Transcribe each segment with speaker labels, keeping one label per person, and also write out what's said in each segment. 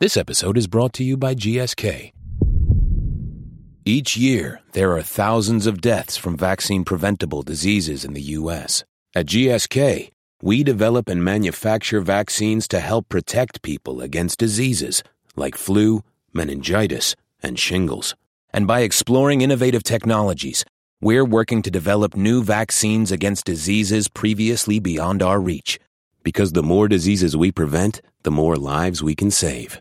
Speaker 1: This episode is brought to you by GSK. Each year, there are thousands of deaths from vaccine preventable diseases in the U.S. At GSK, we develop and manufacture vaccines to help protect people against diseases like flu, meningitis, and shingles. And by exploring innovative technologies, we're working to develop new vaccines against diseases previously beyond our reach. Because the more diseases we prevent, the more lives we can save.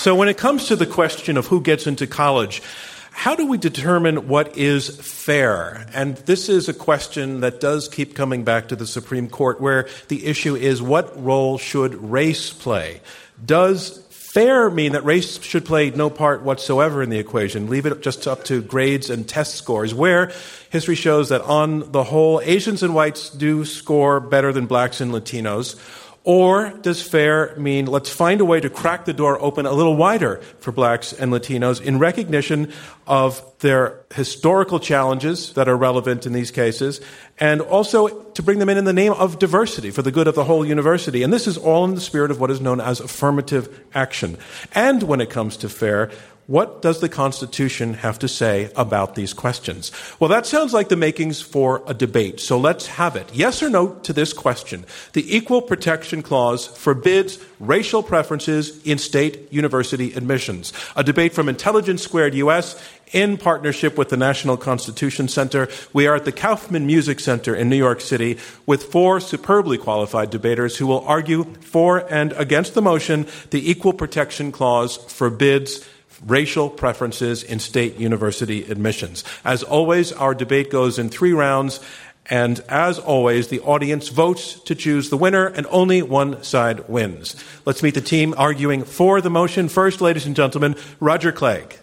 Speaker 2: So, when it comes to the question of who gets into college, how do we determine what is fair? And this is a question that does keep coming back to the Supreme Court, where the issue is what role should race play? Does fair mean that race should play no part whatsoever in the equation? Leave it just up to grades and test scores, where history shows that on the whole, Asians and whites do score better than blacks and Latinos. Or does fair mean let's find a way to crack the door open a little wider for blacks and Latinos in recognition of their historical challenges that are relevant in these cases, and also to bring them in in the name of diversity for the good of the whole university. And this is all in the spirit of what is known as affirmative action. And when it comes to fair, what does the Constitution have to say about these questions? Well, that sounds like the makings for a debate, so let's have it. Yes or no to this question. The Equal Protection Clause forbids racial preferences in state university admissions. A debate from Intelligence Squared US in partnership with the National Constitution Center. We are at the Kaufman Music Center in New York City with four superbly qualified debaters who will argue for and against the motion the Equal Protection Clause forbids racial preferences in state university admissions. As always, our debate goes in three rounds. And as always, the audience votes to choose the winner, and only one side wins. Let's meet the team arguing for the motion. First, ladies and gentlemen, Roger Clegg.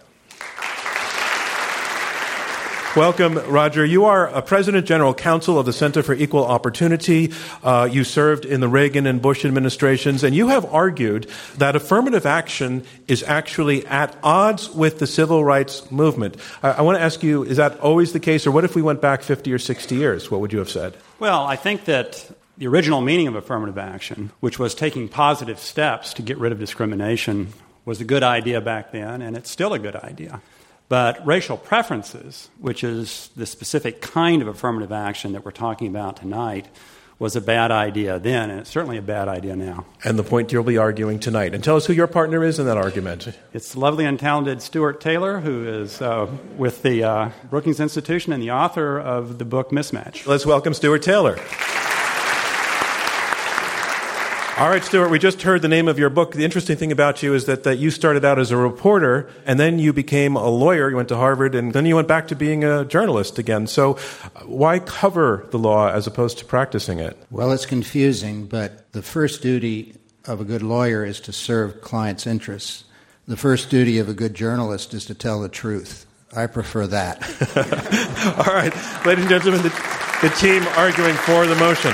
Speaker 2: Welcome, Roger. You are a President General Counsel of the Center for Equal Opportunity. Uh, you served in the Reagan and Bush administrations, and you have argued that affirmative action is actually at odds with the civil rights movement. I, I want to ask you is that always the case, or what if we went back 50 or 60 years? What would you have said?
Speaker 3: Well, I think that the original meaning of affirmative action, which was taking positive steps to get rid of discrimination, was a good idea back then, and it's still a good idea. But racial preferences, which is the specific kind of affirmative action that we're talking about tonight, was a bad idea then, and it's certainly a bad idea now.
Speaker 2: And the point you'll be arguing tonight. And tell us who your partner is in that argument.
Speaker 3: It's lovely and talented Stuart Taylor, who is uh, with the uh, Brookings Institution and the author of the book Mismatch.
Speaker 2: Let's welcome Stuart Taylor. All right, Stuart, we just heard the name of your book. The interesting thing about you is that, that you started out as a reporter and then you became a lawyer. You went to Harvard and then you went back to being a journalist again. So, uh, why cover the law as opposed to practicing it?
Speaker 4: Well, it's confusing, but the first duty of a good lawyer is to serve clients' interests. The first duty of a good journalist is to tell the truth. I prefer that.
Speaker 2: All right, ladies and gentlemen, the, the team arguing for the motion.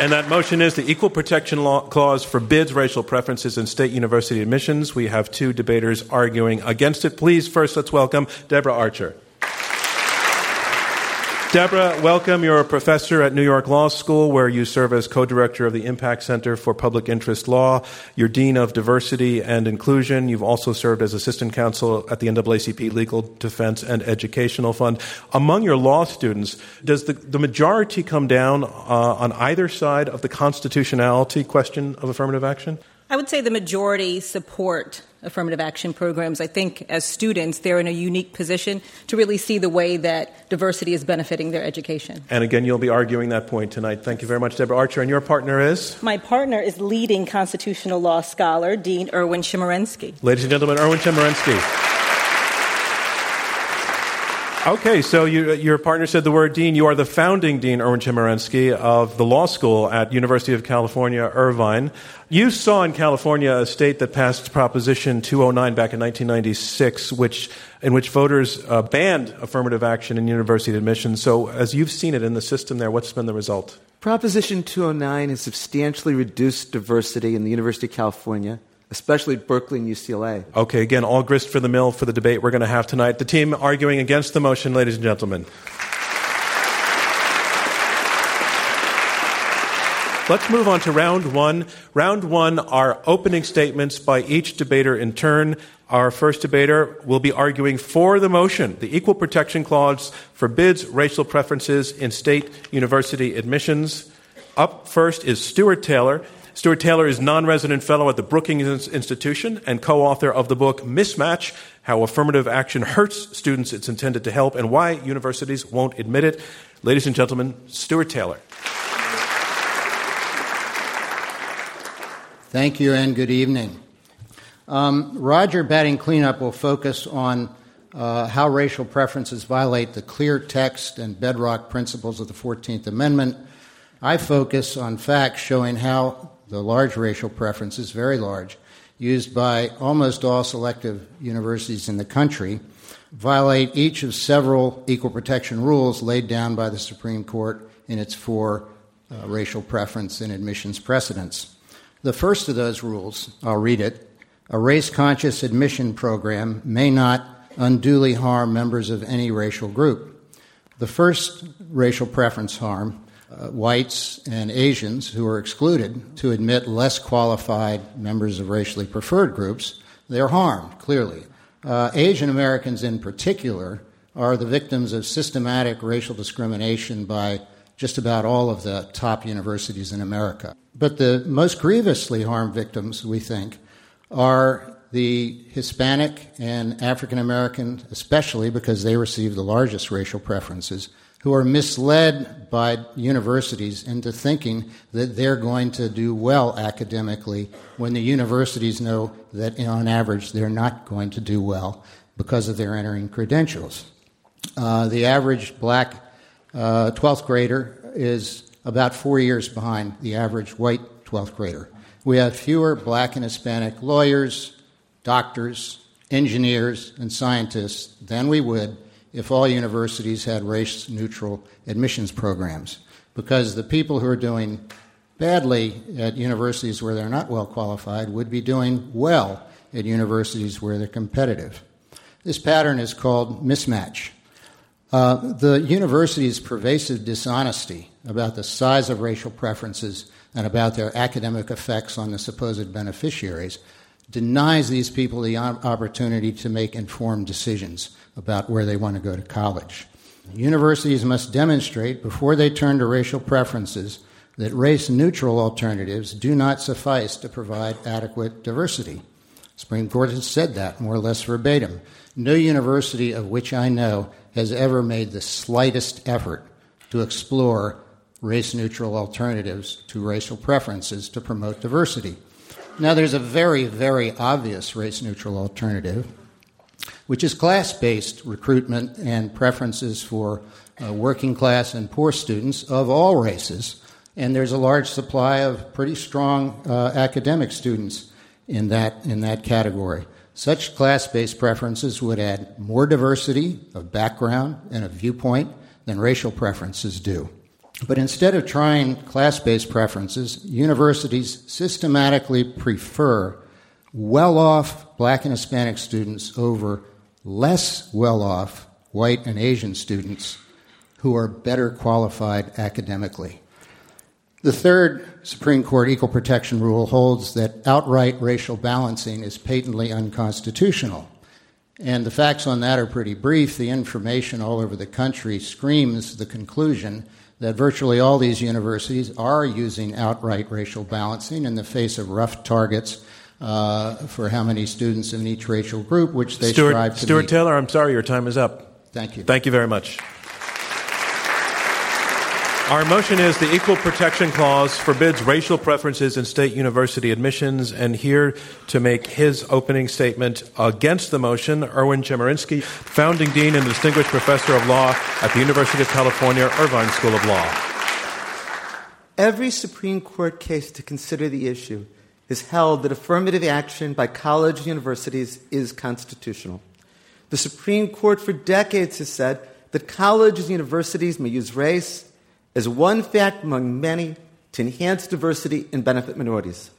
Speaker 2: And that motion is the Equal Protection Law Clause forbids racial preferences in state university admissions. We have two debaters arguing against it. Please, first, let's welcome Deborah Archer. Deborah, welcome. You're a professor at New York Law School, where you serve as co director of the Impact Center for Public Interest Law. You're Dean of Diversity and Inclusion. You've also served as assistant counsel at the NAACP Legal Defense and Educational Fund. Among your law students, does the, the majority come down uh, on either side of the constitutionality question of affirmative action?
Speaker 5: I would say the majority support affirmative action programs. I think as students, they're in a unique position to really see the way that diversity is benefiting their education.
Speaker 2: And again, you'll be arguing that point tonight. Thank you very much, Deborah Archer. And your partner is?
Speaker 5: My partner is leading constitutional law scholar, Dean Erwin Chemerinsky.
Speaker 2: Ladies and gentlemen, Erwin Chemerinsky. Okay, so you, your partner said the word dean. You are the founding dean, Erwin Chemerinsky, of the law school at University of California, Irvine. You saw in California a state that passed Proposition 209 back in 1996, which, in which voters uh, banned affirmative action in university admissions. So, as you've seen it in the system there, what's been the result?
Speaker 6: Proposition 209 has substantially reduced diversity in the University of California especially Berkeley and UCLA.
Speaker 2: Okay, again, all grist for the mill for the debate we're going to have tonight. The team arguing against the motion, ladies and gentlemen. Let's move on to round one. Round one are opening statements by each debater in turn. Our first debater will be arguing for the motion. The Equal Protection Clause forbids racial preferences in state university admissions. Up first is Stuart Taylor. Stuart Taylor is non resident fellow at the Brookings Institution and co author of the book Mismatch How Affirmative Action Hurts Students It's Intended to Help and Why Universities Won't Admit It. Ladies and gentlemen, Stuart Taylor.
Speaker 4: Thank you and good evening. Um, Roger Batting Cleanup will focus on uh, how racial preferences violate the clear text and bedrock principles of the 14th Amendment. I focus on facts showing how the large racial preferences, very large, used by almost all selective universities in the country, violate each of several equal protection rules laid down by the Supreme Court in its four uh, racial preference and admissions precedents. The first of those rules, I'll read it, a race conscious admission program may not unduly harm members of any racial group. The first racial preference harm whites and Asians who are excluded to admit less qualified members of racially preferred groups, they're harmed, clearly. Uh, Asian Americans, in particular, are the victims of systematic racial discrimination by just about all of the top universities in America. But the most grievously harmed victims, we think, are the Hispanic and African American, especially because they receive the largest racial preferences, who are misled by universities into thinking that they're going to do well academically when the universities know that on average they're not going to do well because of their entering credentials. Uh, the average black uh, 12th grader is about four years behind the average white 12th grader. We have fewer black and Hispanic lawyers, doctors, engineers, and scientists than we would if all universities had race neutral admissions programs. Because the people who are doing badly at universities where they're not well qualified would be doing well at universities where they're competitive. This pattern is called mismatch. Uh, the university's pervasive dishonesty about the size of racial preferences and about their academic effects on the supposed beneficiaries denies these people the opportunity to make informed decisions about where they want to go to college. Universities must demonstrate before they turn to racial preferences that race neutral alternatives do not suffice to provide adequate diversity. Supreme Court has said that more or less verbatim. No university of which I know has ever made the slightest effort to explore race neutral alternatives to racial preferences to promote diversity. Now, there's a very, very obvious race neutral alternative, which is class based recruitment and preferences for uh, working class and poor students of all races. And there's a large supply of pretty strong uh, academic students in that, in that category. Such class based preferences would add more diversity of background and of viewpoint than racial preferences do. But instead of trying class based preferences, universities systematically prefer well off black and Hispanic students over less well off white and Asian students who are better qualified academically. The third Supreme Court equal protection rule holds that outright racial balancing is patently unconstitutional. And the facts on that are pretty brief. The information all over the country screams the conclusion that virtually all these universities are using outright racial balancing in the face of rough targets uh, for how many students in each racial group, which they
Speaker 2: Stuart,
Speaker 4: strive to
Speaker 2: Stuart
Speaker 4: meet.
Speaker 2: Taylor, I'm sorry, your time is up.
Speaker 4: Thank you.
Speaker 2: Thank you very much. Our motion is the Equal Protection Clause forbids racial preferences in state university admissions. And here to make his opening statement against the motion, Erwin Chemerinsky, founding dean and distinguished professor of law at the University of California, Irvine School of Law.
Speaker 6: Every Supreme Court case to consider the issue is held that affirmative action by college and universities is constitutional. The Supreme Court for decades has said that colleges and universities may use race as one fact among many to enhance diversity and benefit minorities.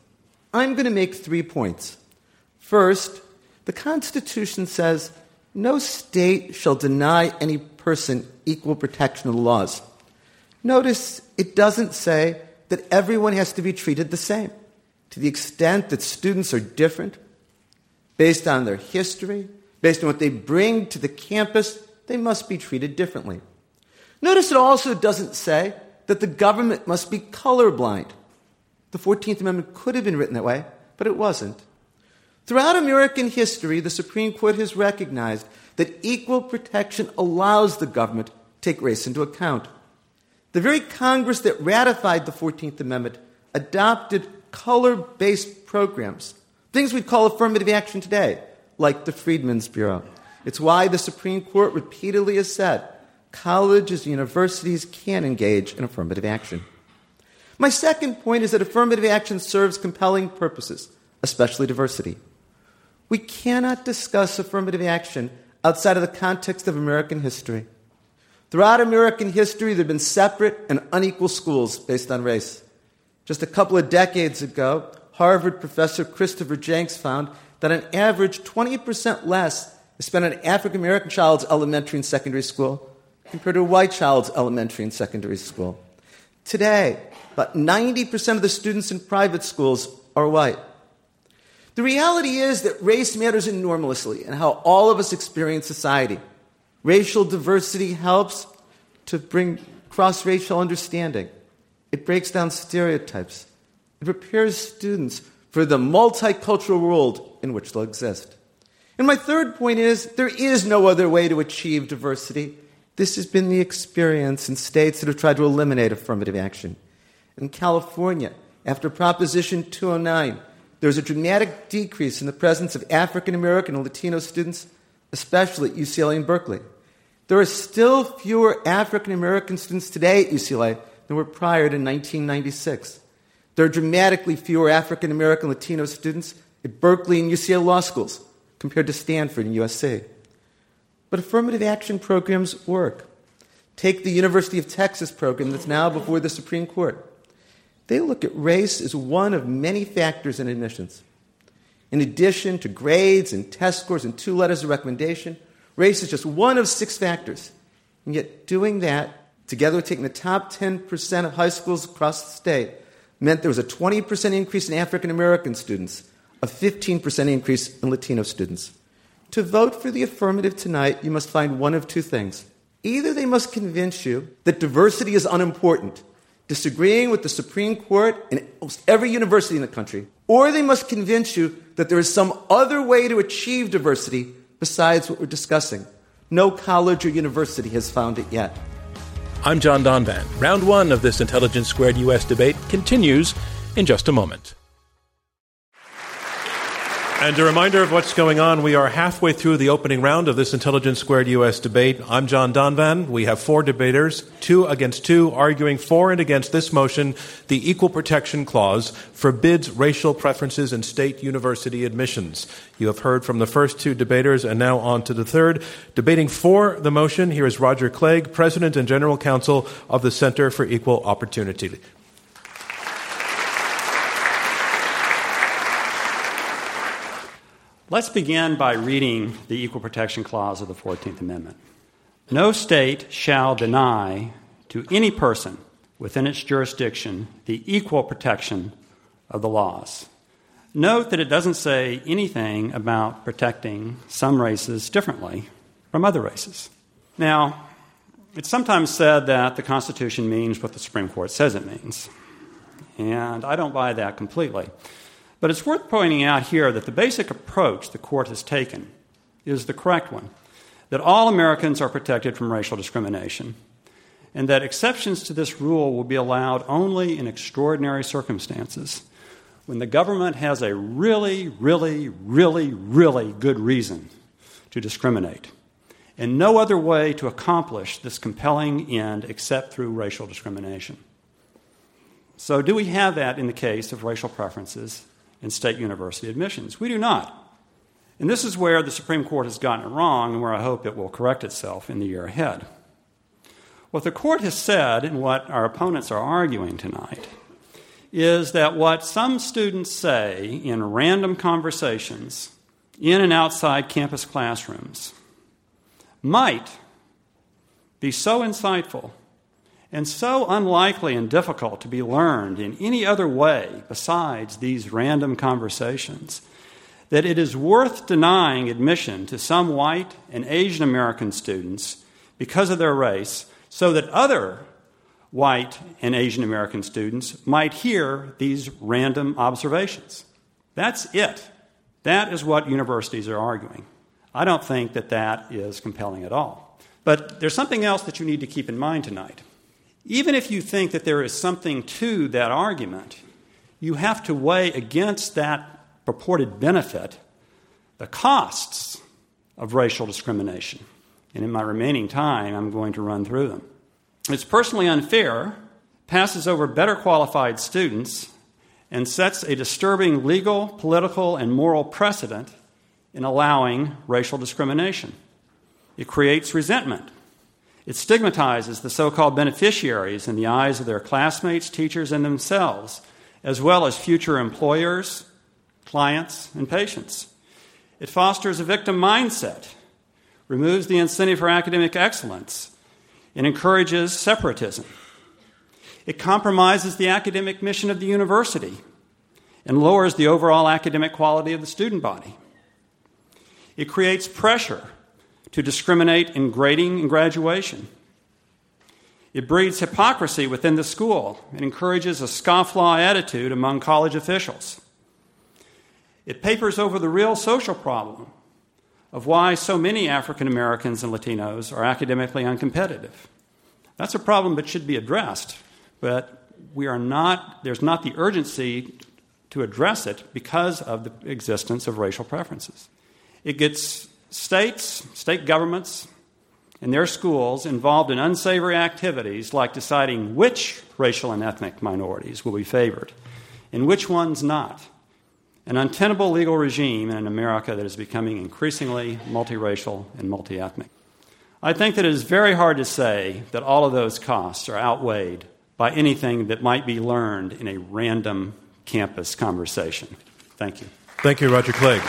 Speaker 6: I'm going to make three points. First, the Constitution says no state shall deny any person equal protection of the laws. Notice it doesn't say that everyone has to be treated the same. To the extent that students are different, based on their history, based on what they bring to the campus, they must be treated differently. Notice it also doesn't say that the government must be colorblind. The 14th Amendment could have been written that way, but it wasn't. Throughout American history, the Supreme Court has recognized that equal protection allows the government to take race into account. The very Congress that ratified the 14th Amendment adopted color based programs, things we'd call affirmative action today, like the Freedmen's Bureau. It's why the Supreme Court repeatedly has said colleges and universities can engage in affirmative action. My second point is that affirmative action serves compelling purposes, especially diversity. We cannot discuss affirmative action outside of the context of American history. Throughout American history, there have been separate and unequal schools based on race. Just a couple of decades ago, Harvard professor Christopher Jencks found that on average, 20% less is spent on an African American child's elementary and secondary school compared to white child's elementary and secondary school. Today, about 90% of the students in private schools are white. The reality is that race matters enormously in how all of us experience society. Racial diversity helps to bring cross racial understanding, it breaks down stereotypes, it prepares students for the multicultural world in which they'll exist. And my third point is there is no other way to achieve diversity. This has been the experience in states that have tried to eliminate affirmative action. In California, after Proposition 209, there was a dramatic decrease in the presence of African American and Latino students, especially at UCLA and Berkeley. There are still fewer African American students today at UCLA than were prior to 1996. There are dramatically fewer African American Latino students at Berkeley and UCLA law schools compared to Stanford and USC. But affirmative action programs work. Take the University of Texas program that's now before the Supreme Court. They look at race as one of many factors in admissions. In addition to grades and test scores and two letters of recommendation, race is just one of six factors. And yet, doing that, together with taking the top 10% of high schools across the state, meant there was a 20% increase in African American students, a 15% increase in Latino students. To vote for the affirmative tonight, you must find one of two things. Either they must convince you that diversity is unimportant disagreeing with the Supreme Court and almost every university in the country, or they must convince you that there is some other way to achieve diversity besides what we're discussing. No college or university has found it yet.
Speaker 2: I'm John Donvan. Round one of this Intelligence Squared US debate continues in just a moment. And a reminder of what's going on, we are halfway through the opening round of this Intelligence Squared U.S. debate. I'm John Donvan. We have four debaters, two against two, arguing for and against this motion. The Equal Protection Clause forbids racial preferences in state university admissions. You have heard from the first two debaters and now on to the third. Debating for the motion, here is Roger Clegg, President and General Counsel of the Center for Equal Opportunity.
Speaker 3: Let's begin by reading the Equal Protection Clause of the 14th Amendment. No state shall deny to any person within its jurisdiction the equal protection of the laws. Note that it doesn't say anything about protecting some races differently from other races. Now, it's sometimes said that the Constitution means what the Supreme Court says it means. And I don't buy that completely. But it's worth pointing out here that the basic approach the court has taken is the correct one that all Americans are protected from racial discrimination, and that exceptions to this rule will be allowed only in extraordinary circumstances when the government has a really, really, really, really good reason to discriminate, and no other way to accomplish this compelling end except through racial discrimination. So, do we have that in the case of racial preferences in state university admissions. We do not. And this is where the Supreme Court has gotten it wrong and where I hope it will correct itself in the year ahead. What the court has said, and what our opponents are arguing tonight, is that what some students say in random conversations in and outside campus classrooms might be so insightful and so unlikely and difficult to be learned in any other way besides these random conversations that it is worth denying admission to some white and Asian American students because of their race so that other white and Asian American students might hear these random observations. That's it. That is what universities are arguing. I don't think that that is compelling at all. But there's something else that you need to keep in mind tonight. Even if you think that there is something to that argument, you have to weigh against that purported benefit the costs of racial discrimination. And in my remaining time, I'm going to run through them. It's personally unfair, passes over better qualified students, and sets a disturbing legal, political, and moral precedent in allowing racial discrimination. It creates resentment. It stigmatizes the so called beneficiaries in the eyes of their classmates, teachers, and themselves, as well as future employers, clients, and patients. It fosters a victim mindset, removes the incentive for academic excellence, and encourages separatism. It compromises the academic mission of the university and lowers the overall academic quality of the student body. It creates pressure to discriminate in grading and graduation. It breeds hypocrisy within the school and encourages a scofflaw attitude among college officials. It papers over the real social problem of why so many African Americans and Latinos are academically uncompetitive. That's a problem that should be addressed, but we are not, there's not the urgency to address it because of the existence of racial preferences. It gets states, state governments, and their schools involved in unsavory activities like deciding which racial and ethnic minorities will be favored and which ones not. An untenable legal regime in an America that is becoming increasingly multiracial and multi-ethnic. I think that it is very hard to say that all of those costs are outweighed by anything that might be learned in a random campus conversation. Thank you.
Speaker 2: Thank you, Roger Clegg.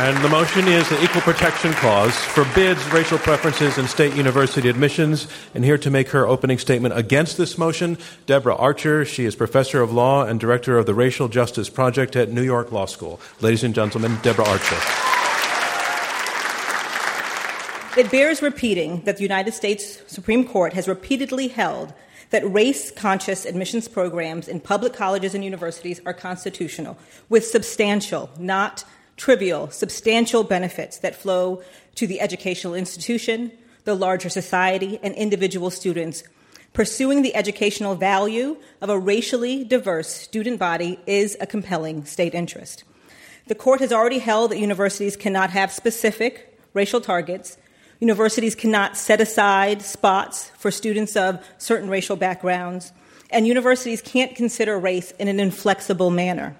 Speaker 2: And the motion is the Equal Protection Clause forbids racial preferences in state university admissions. And here to make her opening statement against this motion, Deborah Archer. She is professor of law and director of the Racial Justice Project at New York Law School. Ladies and gentlemen, Deborah Archer.
Speaker 5: It bears repeating that the United States Supreme Court has repeatedly held that race conscious admissions programs in public colleges and universities are constitutional, with substantial, not trivial, substantial benefits that flow to the educational institution, the larger society, and individual students. Pursuing the educational value of a racially diverse student body is a compelling state interest. The court has already held that universities cannot have specific racial targets. Universities cannot set aside spots for students of certain racial backgrounds. And universities can't consider race in an inflexible manner.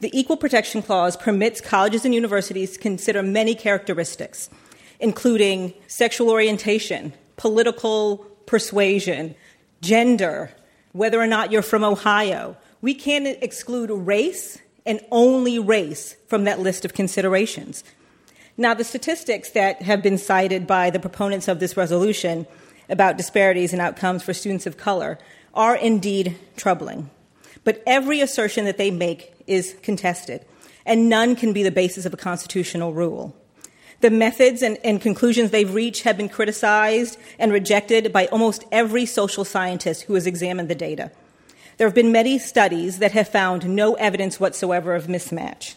Speaker 5: The Equal Protection Clause permits colleges and universities to consider many characteristics, including sexual orientation, political persuasion, gender, whether or not you're from Ohio. We can't exclude race and only race from that list of considerations. Now, the statistics that have been cited by the proponents of this resolution about disparities in outcomes for students of color are indeed troubling. But every assertion that they make is contested, and none can be the basis of a constitutional rule. The methods and, and, conclusions they've reached have been criticized and rejected by almost every social scientist who has examined the data. There have been many studies that have found no evidence whatsoever of mismatch.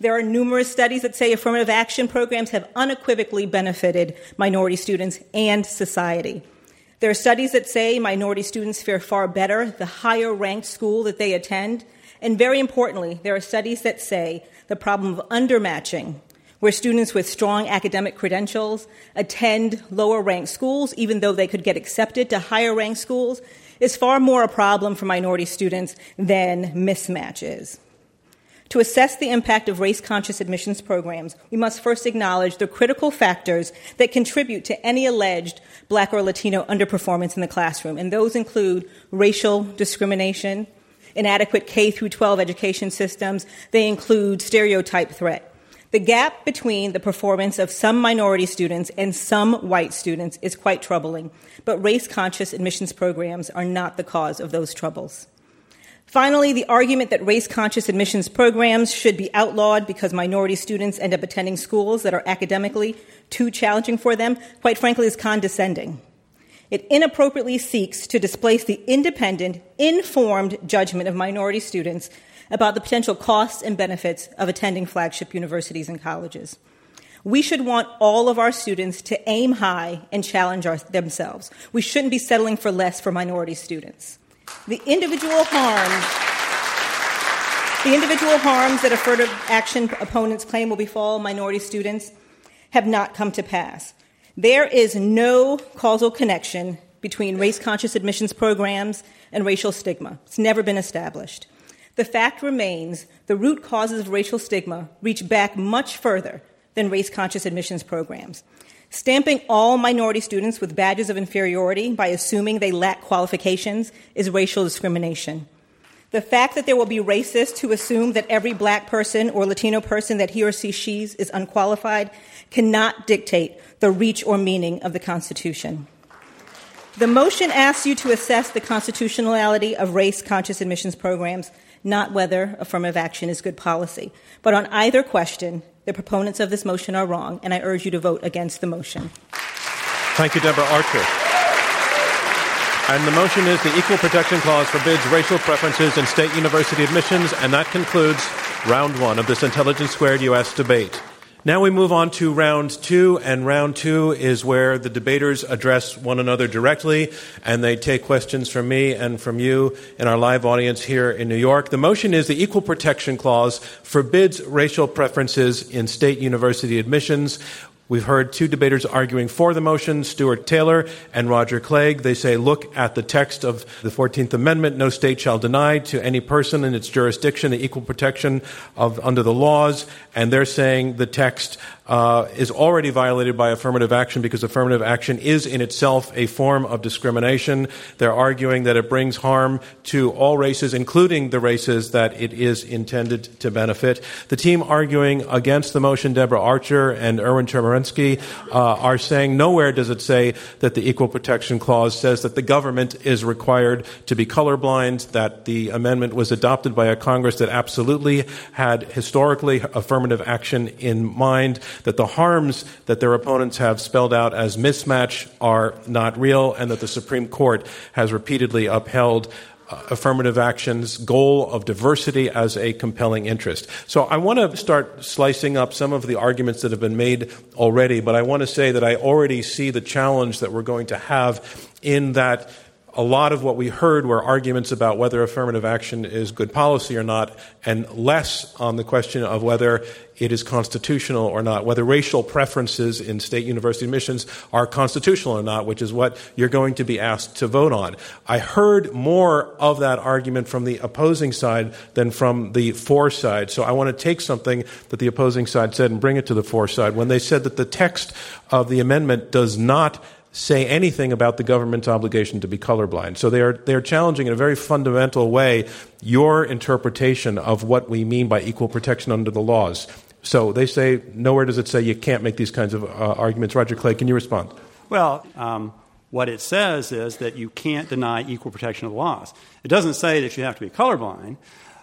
Speaker 5: There are numerous studies that say affirmative action programs have unequivocally benefited minority students and society. There are studies that say minority students fare far better the higher ranked school that they attend, and very importantly, there are studies that say the problem of undermatching, where students with strong academic credentials attend lower ranked schools, even though they could get accepted to higher ranked schools, is far more a problem for minority students than mismatch is. To assess the impact of race conscious admissions programs, we must first acknowledge the critical factors that contribute to any alleged black or Latino underperformance in the classroom, and those include racial discrimination, inadequate K through 12 education systems. They include stereotype threat, The gap between the performance of some minority students and some white students is quite troubling, but race conscious admissions programs are not the cause of those troubles. Finally, the argument that race conscious admissions programs should be outlawed because minority students end up attending schools that are academically too challenging for them, quite frankly, is condescending. It inappropriately seeks to displace the independent, informed judgment of minority students about the potential costs and benefits of attending flagship universities and colleges. We should want all of our students to aim high and challenge our, themselves. We shouldn't be settling for less for minority students. The individual harms, the individual harms that affirmative action opponents claim will befall minority students have not come to pass. There is no causal connection between race conscious admissions programs and racial stigma. It's never been established. The fact remains the root causes of racial stigma reach back much further than race conscious admissions programs. Stamping all minority students with badges of inferiority by assuming they lack qualifications is racial discrimination. The fact that there will be racists who assume that every black person or Latino person that he or she she's is unqualified cannot dictate the reach or meaning of the Constitution. The motion asks you to assess the constitutionality of race conscious admissions programs not whether affirmative action is good policy. But on either question, the proponents of this motion are wrong, and I urge you to vote against the motion.
Speaker 2: Thank you, Deborah Archer. And the motion is the Equal Protection Clause forbids racial preferences in state university admissions, and that concludes round one of this Intelligence Squared U.S. debate. Now we move on to round two, and round two is where the debaters address one another directly, and they take questions from me and from you in our live audience here in New York. The motion is the Equal Protection Clause forbids racial preferences in state university admissions. We've heard two debaters arguing for the motion, Stuart Taylor and Roger Clegg. They say, look at the text of the 14th Amendment. No state shall deny to any person in its jurisdiction the equal protection of, under the laws. And they're saying the text uh, is already violated by affirmative action because affirmative action is in itself a form of discrimination. They're arguing that it brings harm to all races, including the races that it is intended to benefit. The team arguing against the motion, Deborah Archer and Erwin Chemerinsky, uh, are saying nowhere does it say that the Equal Protection Clause says that the government is required to be colorblind, that the amendment was adopted by a Congress that absolutely had historically affirmative action in mind that the harms that their opponents have spelled out as mismatch are not real, and that the Supreme Court has repeatedly upheld uh, affirmative action's goal of diversity as a compelling interest. So I want to start slicing up some of the arguments that have been made already, but I want to say that I already see the challenge that we're going to have in that a lot of what we heard were arguments about whether affirmative action is good policy or not, and less on the question of whether it is constitutional or not, whether racial preferences in state university admissions are constitutional or not, which is what you're going to be asked to vote on. I heard more of that argument from the opposing side than from the for side. So I want to take something that the opposing side said and bring it to the for side. When they said that the text of the amendment does not say anything about the government's obligation to be colorblind. So they are, they are challenging in a very fundamental way your interpretation of what we mean by equal protection under the laws. So they say, nowhere does it say you can't make these kinds of uh, arguments. Roger Clegg, can you respond?
Speaker 3: Well, um, what it says is that you can't deny equal protection of the laws. It doesn't say that you have to be colorblind.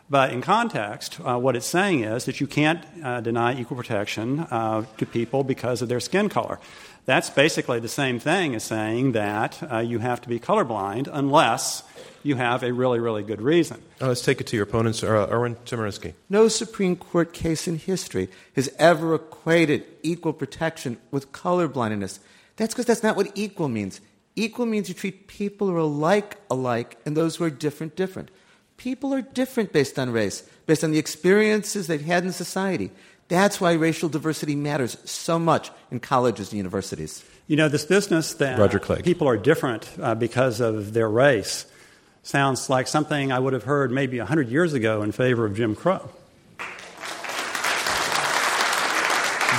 Speaker 3: But in context, uh, what it's saying is that you can't uh, deny equal protection uh, to people because of their skin color. That's basically the same thing as saying that uh, you have to be colorblind unless you have a really, really good reason.
Speaker 2: Uh, let's take it to your opponents, uh, Erwin Chemerinsky.
Speaker 6: No Supreme Court case in history has ever equated equal protection with colorblindness. That's because that's not what equal means. Equal means you treat people who are alike alike and those who are different different. People are different based on race, based on the experiences they've had in society. That's why racial diversity matters so much in colleges and universities.
Speaker 3: You know, this business that
Speaker 2: Roger Clegg.
Speaker 3: people are different uh, because of their race sounds like something I would have heard maybe 100 years ago in favor of Jim Crow.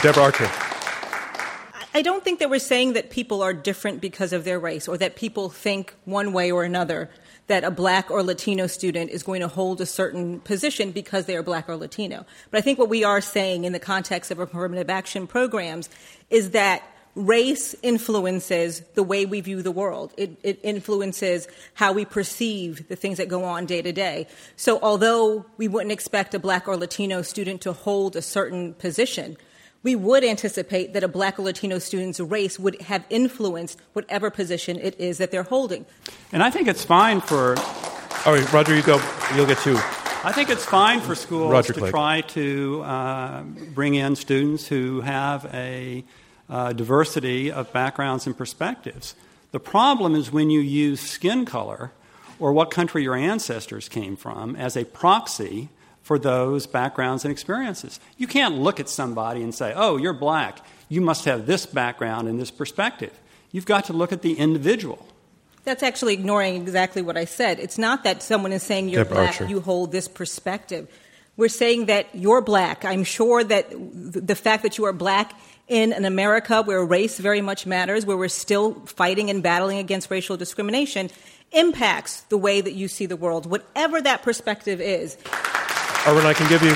Speaker 2: Deborah Archer.
Speaker 5: I don't think that we're saying that people are different because of their race or that people think one way or another that a black or Latino student is going to hold a certain position because they are black or Latino. But I think what we are saying in the context of affirmative action programs is that race influences the way we view the world. It, it, influences how we perceive the things that go on day to day. So, although we wouldn't expect a black or Latino student to hold a certain position, we would anticipate that a black or Latino student's race would have influenced whatever position it is that they're holding.
Speaker 3: And I think it's fine for.
Speaker 2: All right, Roger, you go. You'll get two.
Speaker 3: I think it's fine for schools
Speaker 2: Roger
Speaker 3: to
Speaker 2: Clegg.
Speaker 3: try to uh, bring in students who have a uh, diversity of backgrounds and perspectives. The problem is when you use skin color or what country your ancestors came from as a proxy for those backgrounds and experiences. You can't look at somebody and say, oh, you're black. You must have this background and this perspective. You've got to look at the individual.
Speaker 5: That's actually ignoring exactly what I said. It's not that someone is saying you're
Speaker 2: Deb
Speaker 5: black,
Speaker 2: Archer.
Speaker 5: you hold this perspective. We're saying that you're black. I'm sure that the fact that you are black in an America where race very much matters, where we're still fighting and battling against racial discrimination, impacts the way that you see the world, whatever that perspective is.
Speaker 2: Erwin, I can give you.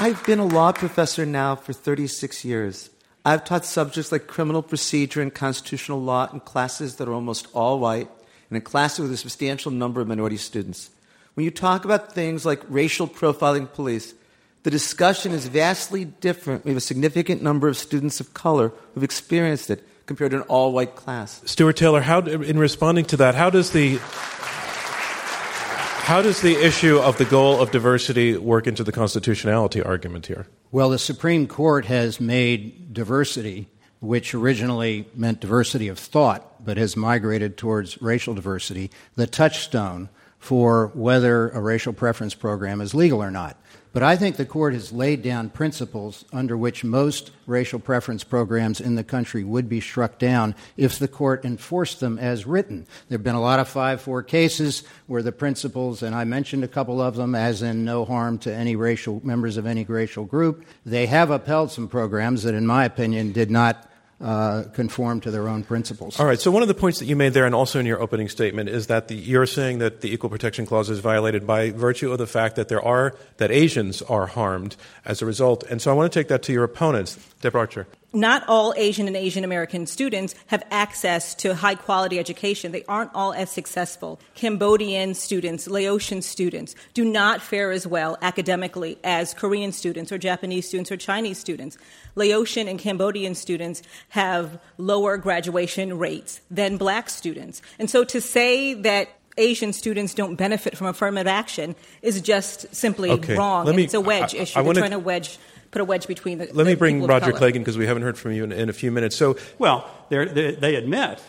Speaker 6: I've been a law professor now for 36 years. I've taught subjects like criminal procedure and constitutional law in classes that are almost all white and in classes with a substantial number of minority students. When you talk about things like racial profiling police, the discussion is vastly different. We have a significant number of students of color who've experienced it compared to an all white class.
Speaker 2: Stuart Taylor, how, in responding to that, how does the how does the issue of the goal of diversity work into the constitutionality argument here?
Speaker 4: Well, the Supreme Court has made diversity, which originally meant diversity of thought, but has migrated towards racial diversity, the touchstone for whether a racial preference program is legal or not. But I think the court has laid down principles under which most racial preference programs in the country would be struck down if the court enforced them as written. There have been a lot of 5 4 cases where the principles, and I mentioned a couple of them, as in no harm to any racial members of any racial group, they have upheld some programs that, in my opinion, did not uh, conform to their own principles.
Speaker 2: All right. So one of the points that you made there, and also in your opening statement, is that the, you're saying that the Equal Protection Clause is violated by virtue of the fact that there are that Asians are harmed as a result. And so I want to take that to your opponents, Deb Archer.
Speaker 5: Not all Asian and Asian American students have access to high quality education. They aren't all as successful. Cambodian students, Laotian students do not fare as well academically as Korean students or Japanese students or Chinese students. Laotian and Cambodian students have lower graduation rates than black students. And so to say that Asian students don't benefit from affirmative action is just simply
Speaker 2: Okay.
Speaker 5: wrong.
Speaker 2: Me-
Speaker 5: it's a wedge
Speaker 2: I- I
Speaker 5: issue. They're
Speaker 2: wanna-
Speaker 5: trying to wedge, put a wedge between the.
Speaker 2: Let me bring Roger
Speaker 5: color.
Speaker 2: Clegg because we haven't heard from you in, in a few minutes. So
Speaker 3: Well, they're, they they admit,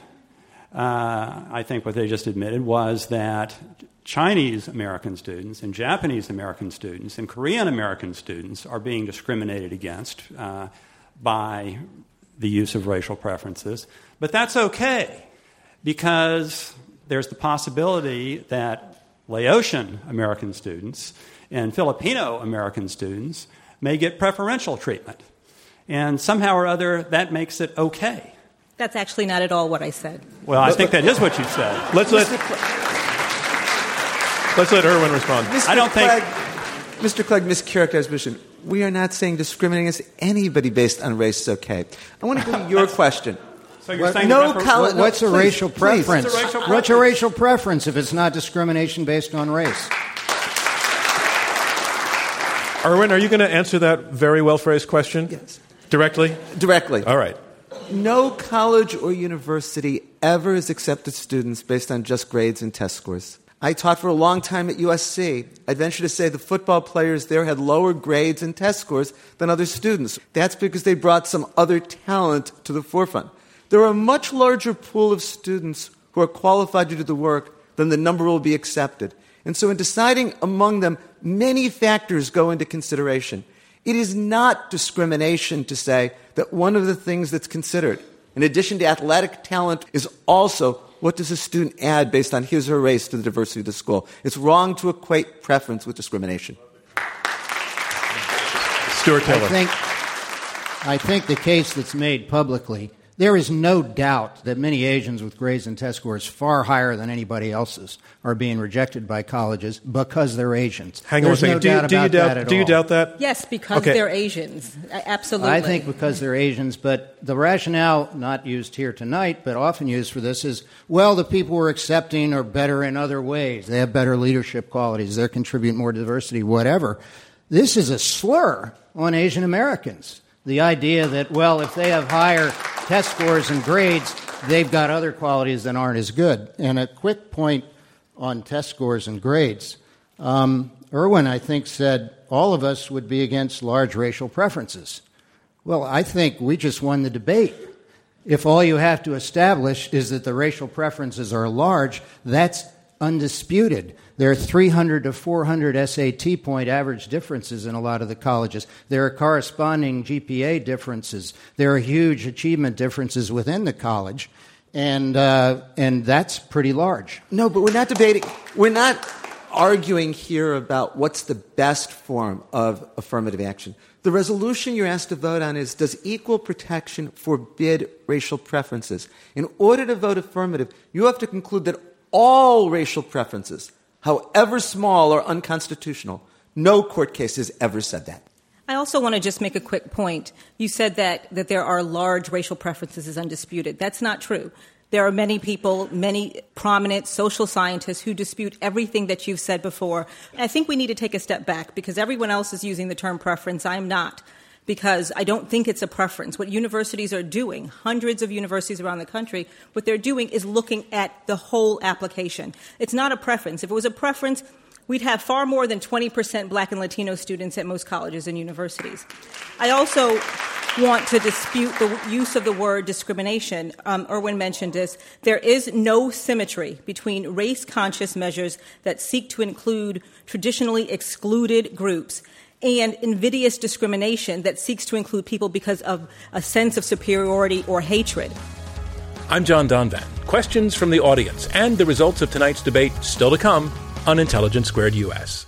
Speaker 3: uh, I think what they just admitted was that Chinese American students and Japanese American students and Korean American students are being discriminated against uh, by the use of racial preferences. But that's okay because there's the possibility that Laotian American students and Filipino American students may get preferential treatment. And somehow or other, that makes it okay.
Speaker 5: That's actually not at all what I said.
Speaker 3: Well, I think that is what you said.
Speaker 2: let's let let's let Erwin respond.
Speaker 6: Mr.
Speaker 3: I don't think-
Speaker 6: Mr. Clegg mischaracterized mission. We are not saying discriminating against anybody based on race is okay. I want to go to your question.
Speaker 3: So you're
Speaker 4: What-
Speaker 3: saying
Speaker 6: no
Speaker 3: the refer-
Speaker 6: college-
Speaker 4: What- What's a
Speaker 6: please,
Speaker 4: racial
Speaker 6: please.
Speaker 4: preference?
Speaker 3: What's a racial
Speaker 4: What's a racial preference if it's not discrimination based on race?
Speaker 2: Erwin, are you going to answer that very well phrased question?
Speaker 6: Yes.
Speaker 2: Directly?
Speaker 6: Directly.
Speaker 2: All right.
Speaker 6: No college or university ever has accepted students based on just grades and test scores. I taught for a long time at USC. I'd venture to say the football players there had lower grades and test scores than other students. That's because they brought some other talent to the forefront. There are a much larger pool of students who are qualified to do the work than the number will be accepted. And so, in deciding among them, many factors go into consideration. It is not discrimination to say that one of the things that's considered, in addition to athletic talent, is also what does a student add based on his or her race to the diversity of the school. It's wrong to equate preference with discrimination.
Speaker 2: Stuart Taylor.
Speaker 4: I think, I think the case that's made publicly There is no doubt that many Asians with grades and test scores far higher than anybody else's are being rejected by colleges because they're Asians.
Speaker 2: Hang
Speaker 4: There's
Speaker 2: on a second.
Speaker 4: no
Speaker 2: do you,
Speaker 4: doubt
Speaker 2: do you
Speaker 4: about
Speaker 2: doubt,
Speaker 4: that at
Speaker 2: do you
Speaker 4: all.
Speaker 2: doubt that?
Speaker 5: Yes, because
Speaker 2: Okay.
Speaker 5: they're Asians. Absolutely.
Speaker 4: I think because they're Asians, but the rationale not used here tonight, but often used for this is, well, the people we're accepting are better in other ways. They have better leadership qualities. They contribute more diversity, whatever. This is a slur on Asian Americans. The idea that, well, if they have higher test scores and grades, they've got other qualities that aren't as good. And a quick point on test scores and grades. Um, Erwin, I think, said all of us would be against large racial preferences. Well, I think we just won the debate. If all you have to establish is that the racial preferences are large, that's undisputed. There are 300 to 400 SAT point average differences in a lot of the colleges. There are corresponding GPA differences. There are huge achievement differences within the college, and, uh, and that's pretty large.
Speaker 6: No, but we're not debating. We're not arguing here about what's the best form of affirmative action. The resolution you're asked to vote on is Does equal protection forbid racial preferences? In order to vote affirmative, you have to conclude that all racial preferences, however small or unconstitutional, no court case has ever said that.
Speaker 5: I also want to just make a quick point. You said that, that there are large racial preferences is undisputed. That's not true. There are many people, many prominent social scientists who dispute everything that you've said before. I think we need to take a step back because everyone else is using the term preference. I'm not because I don't think it's a preference. What universities are doing, hundreds of universities around the country, what they're doing is looking at the whole application. It's not a preference. If it was a preference, we'd have far more than 20% black and Latino students at most colleges and universities. I also want to dispute the use of the word discrimination. Um, Erwin mentioned this. There is no symmetry between race conscious measures that seek to include traditionally excluded groups and invidious discrimination that seeks to include people because of a sense of superiority or hatred.
Speaker 2: I'm John Donvan. Questions from the audience and the results of tonight's debate still to come on Intelligence Squared US.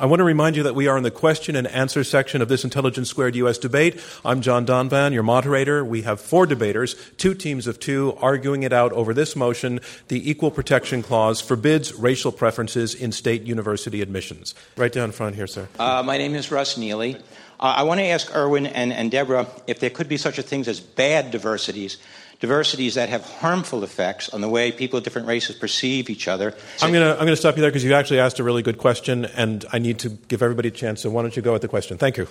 Speaker 2: I want to remind you that we are in the question and answer section of this Intelligence Squared US debate. I'm John Donvan, your moderator. We have four debaters, two teams of two, arguing it out over this motion the Equal Protection Clause forbids racial preferences in state university admissions. Right down front here, sir.
Speaker 7: Uh, my name is Russ Neely. Uh, I want to ask Erwin and, and Deborah if there could be such a thing as bad diversities, diversities that have harmful effects on the way people of different races perceive each other.
Speaker 2: I'm going to I'm going to stop you there because you actually asked a really good question, and I need to give everybody a chance. So why don't you go with the question? Thank you.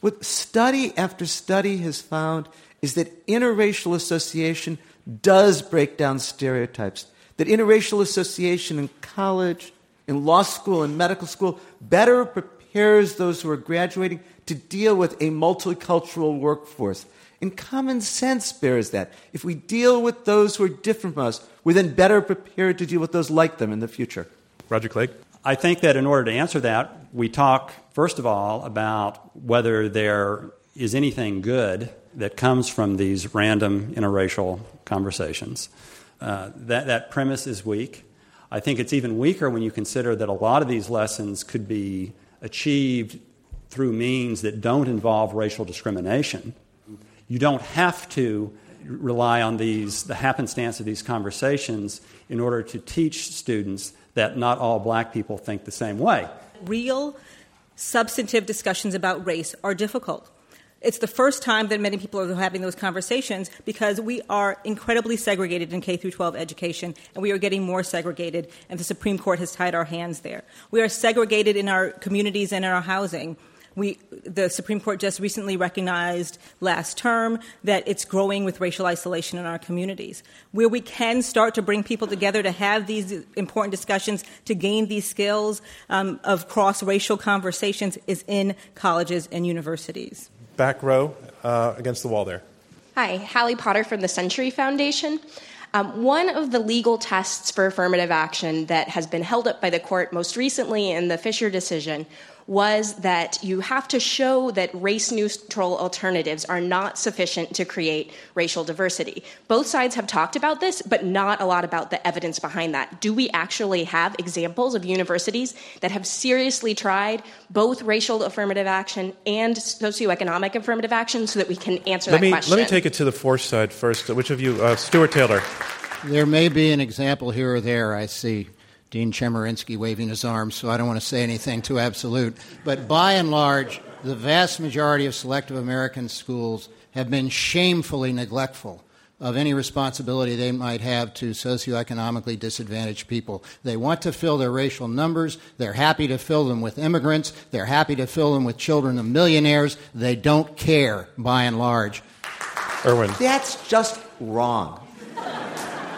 Speaker 6: What study after study has found is that interracial association does break down stereotypes. That interracial association in college, in law school, in medical school better prepares those who are graduating to deal with a multicultural workforce. And common sense bears that. If we deal with those who are different from us, we're then better prepared to deal with those like them in the future.
Speaker 2: Roger Clegg.
Speaker 3: I think that in order to answer that, we talk, first of all, about whether there is anything good that comes from these random interracial conversations. Uh, that, that premise is weak. I think it's even weaker when you consider that a lot of these lessons could be achieved through means that don't involve racial discrimination. You don't have to rely on these, the happenstance of these conversations in order to teach students that not all black people think the same way.
Speaker 5: Real, substantive discussions about race are difficult. It's the first time that many people are having those conversations because we are incredibly segregated in K through 12 education and we are getting more segregated and the Supreme Court has tied our hands there. We are segregated in our communities and in our housing. We, the Supreme Court just recently recognized last term that it's growing with racial isolation in our communities. Where we can start to bring people together to have these important discussions, to gain these skills um, of cross racial conversations, is in colleges and universities.
Speaker 2: Back row uh, against the wall there.
Speaker 8: Hi, Halley Potter from the Century Foundation. Um, one of the legal tests for affirmative action that has been held up by the court most recently in the Fisher decision was that you have to show that race neutral alternatives are not sufficient to create racial diversity. Both sides have talked about this, but not a lot about the evidence behind that. Do we actually have examples of universities that have seriously tried both racial affirmative action and socioeconomic affirmative action so that we can answer
Speaker 2: let
Speaker 8: that
Speaker 2: me,
Speaker 8: question?
Speaker 2: Let me take it to the force side first. Which of you, uh, Stuart Taylor?
Speaker 4: There may be an example here or there. I see Dean Chemerinsky waving his arms, so I don't want to say anything too absolute. But by and large, the vast majority of selective American schools have been shamefully neglectful of any responsibility they might have to socioeconomically disadvantaged people. They want to fill their racial numbers. They're happy to fill them with immigrants. They're happy to fill them with children of millionaires. They don't care, by and large.
Speaker 2: Erwin.
Speaker 6: That's just wrong.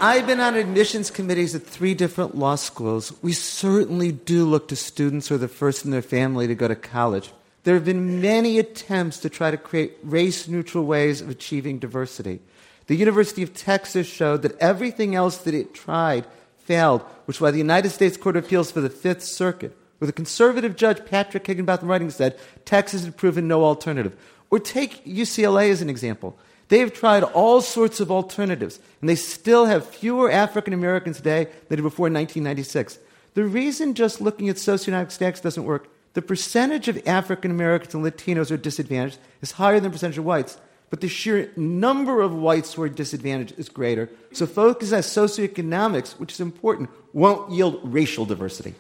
Speaker 6: I've been on admissions committees at three different law schools. We certainly do look to students who are the first in their family to go to college. There have been many attempts to try to create race neutral ways of achieving diversity. The University of Texas showed that everything else that it tried failed, which is why the United States Court of Appeals for the Fifth Circuit, with a conservative judge, Patrick Higginbotham writing, said Texas had proven no alternative. Or take UCLA as an example. They have tried all sorts of alternatives, and they still have fewer African Americans today than did before 1996. The reason just looking at socioeconomic stacks doesn't work, the percentage of African Americans and Latinos who are disadvantaged is higher than the percentage of whites, but the sheer number of whites who are disadvantaged is greater. So focus on socioeconomics, which is important, won't yield racial diversity.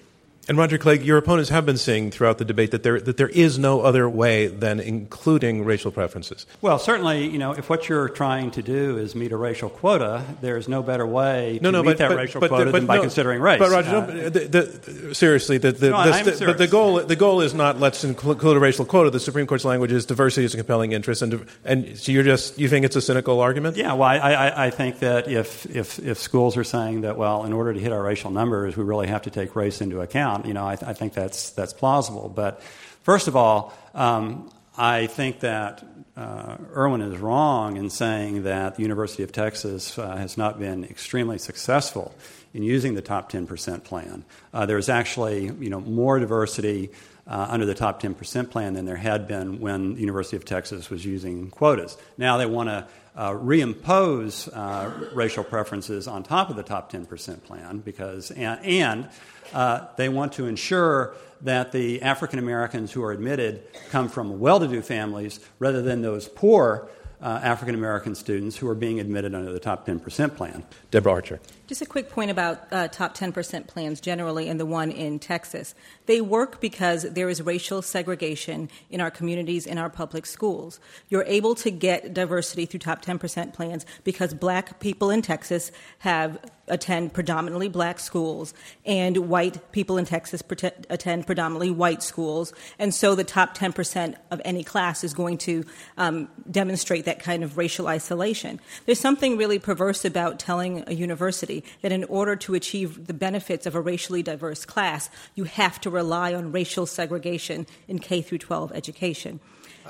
Speaker 2: And Roger Clegg, your opponents have been saying throughout the debate that there, that there is no other way than including racial preferences.
Speaker 3: Well, certainly, you know, if what you're trying to do is meet a racial quota, there's no better way to
Speaker 2: no,
Speaker 3: meet
Speaker 2: but,
Speaker 3: that
Speaker 2: but,
Speaker 3: racial
Speaker 2: but,
Speaker 3: quota than by
Speaker 2: no,
Speaker 3: considering race.
Speaker 2: But Roger,
Speaker 3: uh,
Speaker 2: the, the, seriously, the, the,
Speaker 3: no,
Speaker 2: the goal, the goal is not let's include a racial quota. The Supreme Court's language is diversity is a compelling interest, and and so you're just you think it's a cynical argument?
Speaker 3: Yeah, well, I, I, I think that if, if if schools are saying that, well, in order to hit our racial numbers, we really have to take race into account, you know, I, I think that's that's plausible. But first of all, um, I think that uh, Erwin is wrong in saying that the University of Texas uh, has not been extremely successful in using the top 10% plan. Uh, there's actually, you know, more diversity uh, under the top 10% plan than there had been when the University of Texas was using quotas. Now they want to uh, reimpose uh, racial preferences on top of the top 10% plan because, and, and uh, they want to ensure that the African Americans who are admitted come from well to do families rather than those poor uh, African American students who are being admitted under the top 10% plan.
Speaker 2: Deborah Archer.
Speaker 5: Just a quick point about uh, top 10% plans generally and the one in Texas. They work because there is racial segregation in our communities, in our public schools. You're able to get diversity through top 10% plans because black people in Texas have attend predominantly black schools and white people in Texas attend predominantly white schools. And so the top 10% of any class is going to um, demonstrate that kind of racial isolation. There's something really perverse about telling a university that in order to achieve the benefits of a racially diverse class, you have to rely on racial segregation in K through 12 education.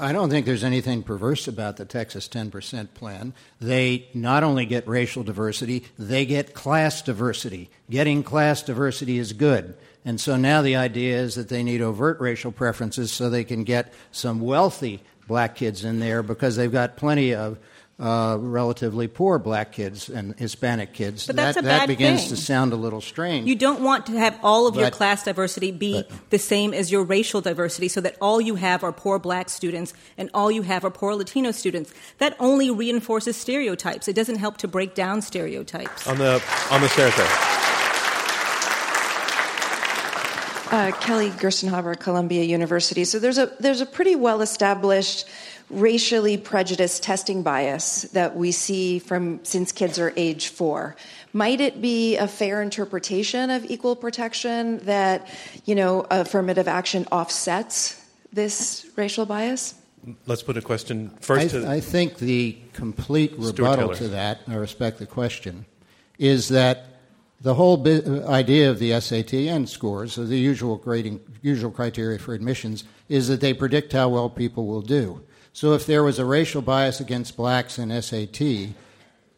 Speaker 4: I don't think there's anything perverse about the Texas 10% plan. They not only get racial diversity, they get class diversity. Getting class diversity is good. And so now the idea is that they need overt racial preferences so they can get some wealthy black kids in there because they've got plenty of uh, relatively poor black kids and Hispanic kids.
Speaker 5: But that's
Speaker 4: that,
Speaker 5: a bad
Speaker 4: that begins
Speaker 5: thing.
Speaker 4: to sound a little strange.
Speaker 5: You don't want to have all of
Speaker 4: But-
Speaker 5: your class diversity be
Speaker 4: but-
Speaker 5: the same as your racial diversity so that all you have are poor black students and all you have are poor Latino students. That only reinforces stereotypes. It doesn't help to break down stereotypes.
Speaker 2: On the on the stairs there.
Speaker 9: Uh, Kelly Gerstenhaber, Columbia University. So there's a there's a pretty well established racially prejudiced testing bias that we see from since kids are age four. Might it be a fair interpretation of equal protection that you know affirmative action offsets this racial bias?
Speaker 2: Let's put a question first
Speaker 4: I,
Speaker 2: to
Speaker 4: I think the complete rebuttal to that, I respect the question, is that the whole bi- uh, idea of the SAT and scores, so the usual grading, usual criteria for admissions, is that they predict how well people will do. So if there was a racial bias against blacks in SAT,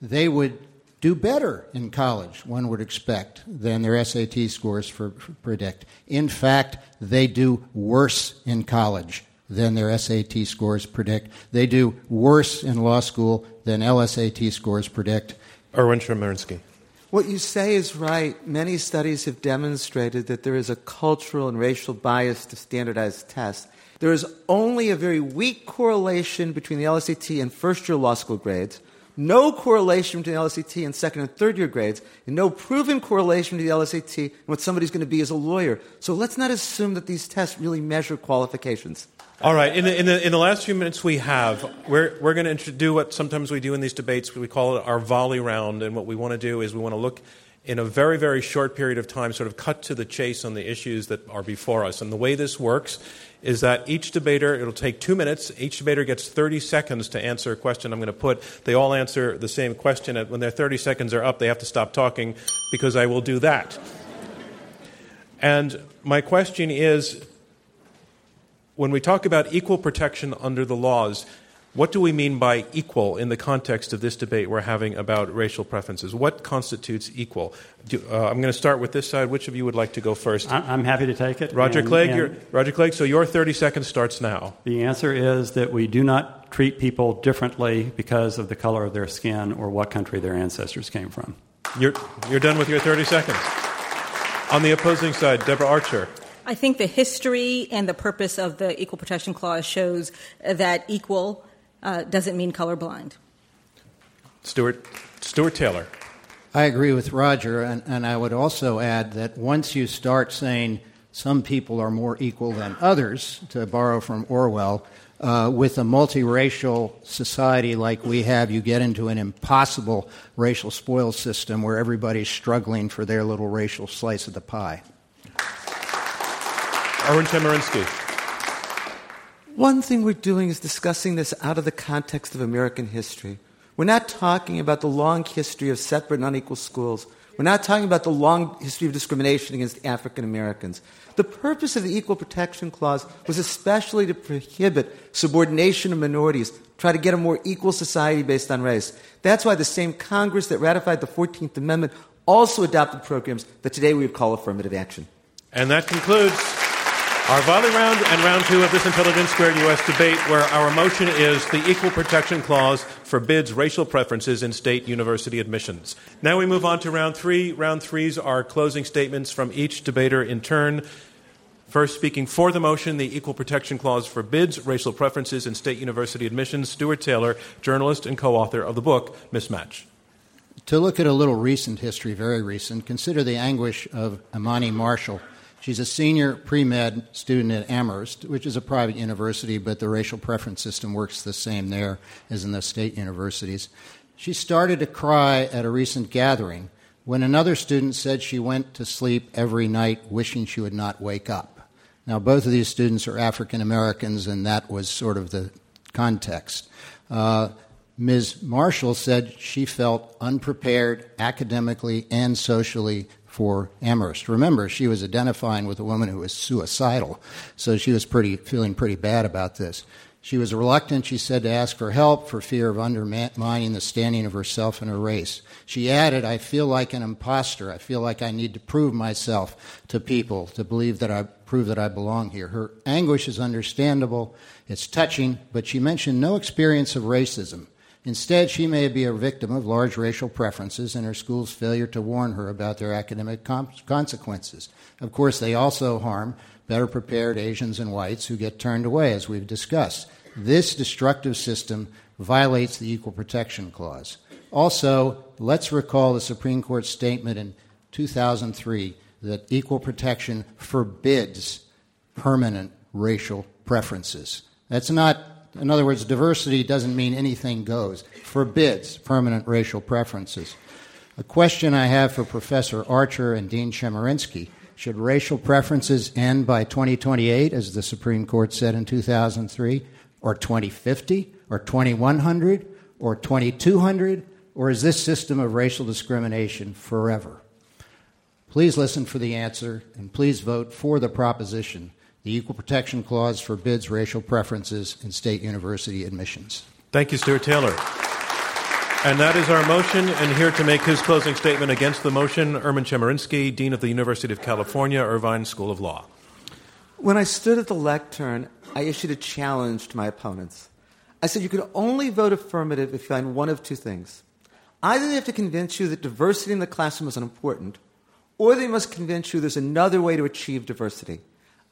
Speaker 4: they would do better in college, one would expect, than their SAT scores for, for predict. In fact, they do worse in college than their SAT scores predict. They do worse in law school than LSAT scores predict.
Speaker 2: Erwin Chemerinsky.
Speaker 6: What you say is right. Many studies have demonstrated that there is a cultural and racial bias to standardized tests. There is only a very weak correlation between the LSAT and first year law school grades, no correlation between the LSAT and second and third year grades, and no proven correlation between the LSAT and what somebody's going to be as a lawyer. So let's not assume that these tests really measure qualifications.
Speaker 2: All right. In the, in the, in the last few minutes we have, we're, we're going to do what sometimes we do in these debates. We call it our volley round. And what we want to do is we want to look in a very, very short period of time, sort of cut to the chase on the issues that are before us. And the way this works is that each debater, it'll take two minutes. Each debater gets 30 seconds to answer a question I'm going to put. They all answer the same question. When their 30 seconds are up, they have to stop talking because I will do that. And my question is when we talk about equal protection under the laws, what do we mean by equal in the context of this debate we're having about racial preferences? What constitutes equal? Do, uh, I'm going to start with this side. Which of you would like to go first?
Speaker 3: I'm happy to take it.
Speaker 2: Roger and, Clegg, and Roger Clegg. So your 30 seconds starts now.
Speaker 3: The answer is that we do not treat people differently because of the color of their skin or what country their ancestors came from.
Speaker 2: You're, you're done with your 30 seconds. On the opposing side, Deborah Archer.
Speaker 5: I think the history and the purpose of the Equal Protection Clause shows that equal uh, doesn't mean colorblind.
Speaker 2: Stuart, Stuart Taylor.
Speaker 4: I agree with Roger, and, and I would also add that once you start saying some people are more equal than others, to borrow from Orwell, uh, with a multiracial society like we have, you get into an impossible racial spoils system where everybody's struggling for their little racial slice of the pie.
Speaker 2: Erwin Chemerinsky.
Speaker 6: One thing we're doing is discussing this out of the context of American history. We're not talking about the long history of separate and unequal schools. We're not talking about the long history of discrimination against African Americans. The purpose of the Equal Protection Clause was especially to prohibit subordination of minorities, try to get a more equal society based on race. That's why the same Congress that ratified the 14th Amendment also adopted programs that today we would call affirmative action.
Speaker 2: And that concludes our volley round and round two of this Intelligence Squared U.S. debate, where our motion is the Equal Protection Clause forbids racial preferences in state university admissions. Now we move on to round three. Round threes are closing statements from each debater in turn. First, speaking for the motion, the Equal Protection Clause forbids racial preferences in state university admissions, Stuart Taylor, journalist and co author of the book Mismatch.
Speaker 4: To look at a little recent history, very recent, consider the anguish of Imani Marshall She's a senior pre med student at Amherst, which is a private university, but the racial preference system works the same there as in the state universities. She started to cry at a recent gathering when another student said she went to sleep every night wishing she would not wake up. Now, both of these students are African Americans, and that was sort of the context. Uh, Ms. Marshall said she felt unprepared academically and socially for Amherst. Remember, she was identifying with a woman who was suicidal, so she was pretty, feeling pretty bad about this. She was reluctant, she said, to ask for help for fear of undermining the standing of herself and her race. She added, I feel like an impostor. I feel like I need to prove myself to people, to believe that I prove that I belong here. Her anguish is understandable, it's touching, but she mentioned no experience of racism. Instead, she may be a victim of large racial preferences and her school's failure to warn her about their academic com- consequences. Of course, they also harm better prepared Asians and whites who get turned away, as we've discussed. This destructive system violates the Equal Protection Clause. Also, let's recall the Supreme Court's statement in 2003 that equal protection forbids permanent racial preferences. That's not in other words, diversity doesn't mean anything goes, forbids permanent racial preferences. A question I have for Professor Archer and Dean Chemerinsky should racial preferences end by 2028, as the Supreme Court said in 2003, or 2050, or 2100, or 2200, or is this system of racial discrimination forever? Please listen for the answer and please vote for the proposition the Equal Protection Clause forbids racial preferences in state university admissions.
Speaker 2: Thank you, Stuart Taylor. And that is our motion. And here to make his closing statement against the motion, Erwin Chemerinsky, Dean of the University of California, Irvine School of Law.
Speaker 6: When I stood at the lectern, I issued a challenge to my opponents. I said, You can only vote affirmative if you find one of two things. Either they have to convince you that diversity in the classroom is unimportant, or they must convince you there's another way to achieve diversity.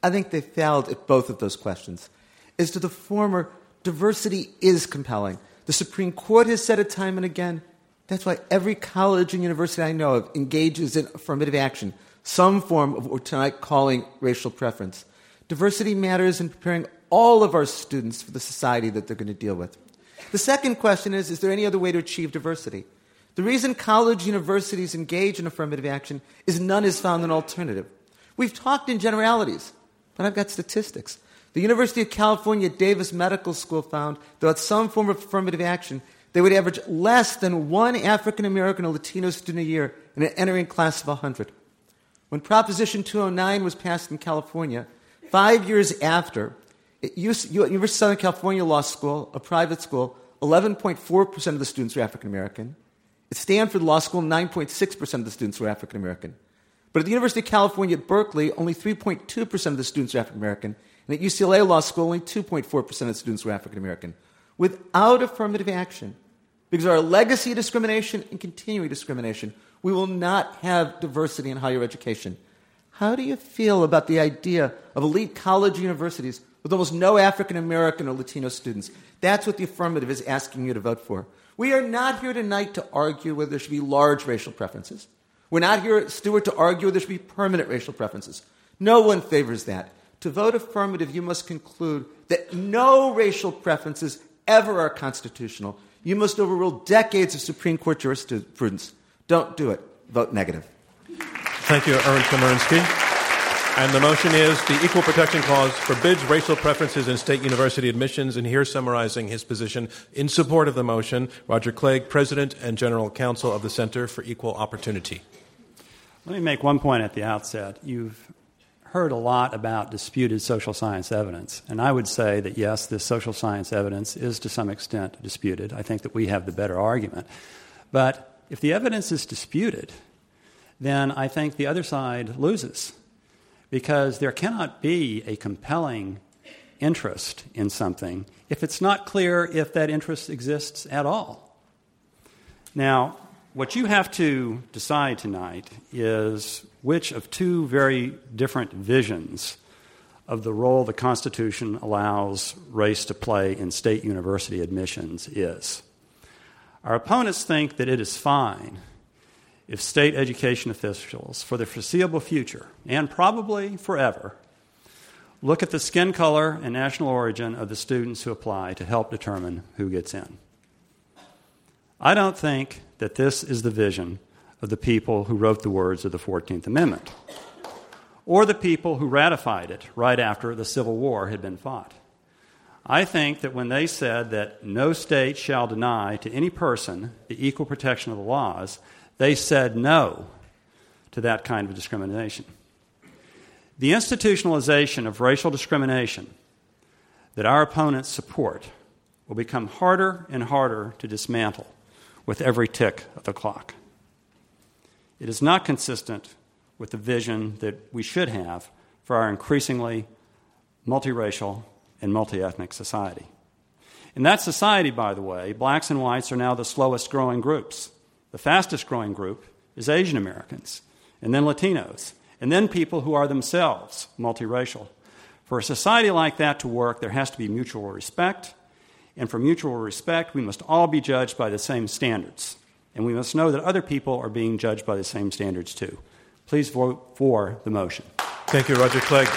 Speaker 6: I think they failed at both of those questions. As to the former, diversity is compelling. The Supreme Court has said it time and again. That's why every college and university I know of engages in affirmative action, some form of what tonight calling racial preference. Diversity matters in preparing all of our students for the society that they're going to deal with. The second question is Is there any other way to achieve diversity? The reason college universities engage in affirmative action is none has found an alternative. We've talked in generalities, but I've got statistics. The University of California Davis Medical School found that with some form of affirmative action, they would average less than one African American or Latino student a year in an entering class of 100. When Proposition 209 was passed in California, five years after, at University of Southern California Law School, a private school, 11.4% of the students were African American. At Stanford Law School, 9.6% of the students were African American. But at the University of California at Berkeley, only 3.2% of the students are African American. And at UCLA Law School, only 2.4% of the students were African American. Without affirmative action, because of our legacy discrimination and continuing discrimination, we will not have diversity in higher education. How do you feel about the idea of elite college universities with almost no African American or Latino students? That's what the affirmative is asking you to vote for. We are not here tonight to argue whether there should be large racial preferences. We're not here, Stuart, to argue there should be permanent racial preferences. No one favors that. To vote affirmative, you must conclude that no racial preferences ever are constitutional. You must overrule decades of Supreme Court jurisprudence. Don't do it. Vote negative.
Speaker 2: Thank you, Erwin Chemerinsky. And the motion is the Equal Protection Clause forbids racial preferences in state university admissions. And here, summarizing his position in support of the motion, Roger Clegg, President and General Counsel of the Center for Equal Opportunity.
Speaker 3: Let me make one point at the outset. You've heard a lot about disputed social science evidence. And I would say that yes, this social science evidence is to some extent disputed. I think that we have the better argument. But if the evidence is disputed, then I think the other side loses because there cannot be a compelling interest in something if it's not clear if that interest exists at all. Now, what you have to decide tonight is which of two very different visions of the role the Constitution allows race to play in state university admissions is. Our opponents think that it is fine if state education officials, for the foreseeable future, and probably forever, look at the skin color and national origin of the students who apply to help determine who gets in. I don't think that this is the vision of the people who wrote the words of the 14th Amendment, or the people who ratified it right after the Civil War had been fought. I think that when they said that no state shall deny to any person the equal protection of the laws, they said no to that kind of discrimination. The institutionalization of racial discrimination that our opponents support will become harder and harder to dismantle with every tick of the clock. It is not consistent with the vision that we should have for our increasingly multiracial and multi-ethnic society. In that society, by the way, blacks and whites are now the slowest growing groups. The fastest growing group is Asian Americans, and then Latinos, and then people who are themselves multiracial. For a society like that to work, there has to be mutual respect, and for mutual respect, we must all be judged by the same standards. And we must know that other people are being judged by the same standards too. Please vote for the motion.
Speaker 2: Thank you, Roger Clegg.